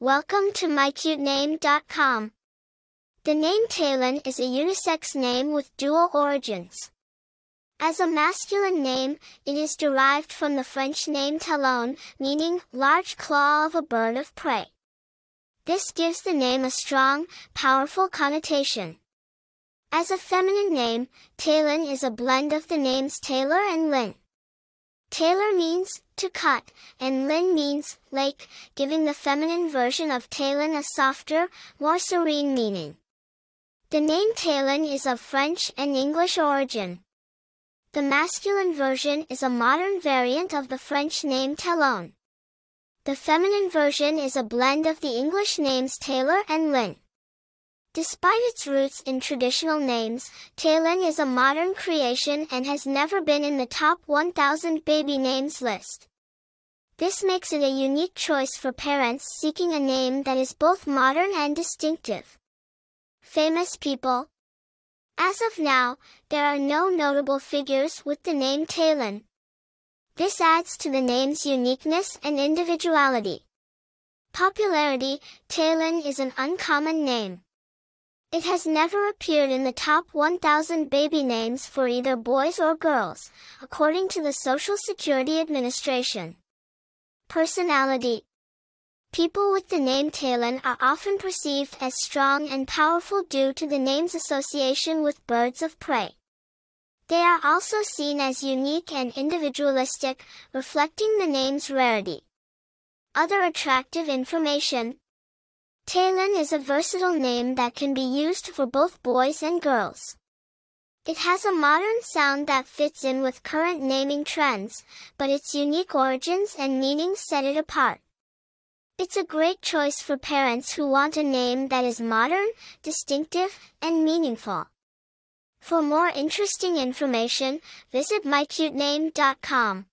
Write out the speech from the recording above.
Welcome to mycutename.com. The name Taelyn is a unisex name with dual origins. As a masculine name, it is derived from the French name talon, meaning large claw of a bird of prey. This gives the name a strong, powerful connotation. As a feminine name, Taelyn is a blend of the names Taylor and Lynn. Taylor means to cut, and Lynn means lake, giving the feminine version of Taelyn a softer, more serene meaning. The name Taelyn is of French and English origin. The masculine version is a modern variant of the French name Talon. The feminine version is a blend of the English names Taylor and Lynn. Despite its roots in traditional names, Taelyn is a modern creation and has never been in the top 1000 baby names list. This makes it a unique choice for parents seeking a name that is both modern and distinctive. Famous people As of now, there are no notable figures with the name Taelyn. This adds to the name's uniqueness and individuality. Popularity, Taelyn is an uncommon name. It has never appeared in the top 1,000 baby names for either boys or girls, according to the Social Security Administration. Personality People with the name Taelyn are often perceived as strong and powerful due to the name's association with birds of prey. They are also seen as unique and individualistic, reflecting the name's rarity. Other attractive information Taelyn is a versatile name that can be used for both boys and girls. It has a modern sound that fits in with current naming trends, but its unique origins and meanings set it apart. It's a great choice for parents who want a name that is modern, distinctive, and meaningful. For more interesting information, visit mycutename.com.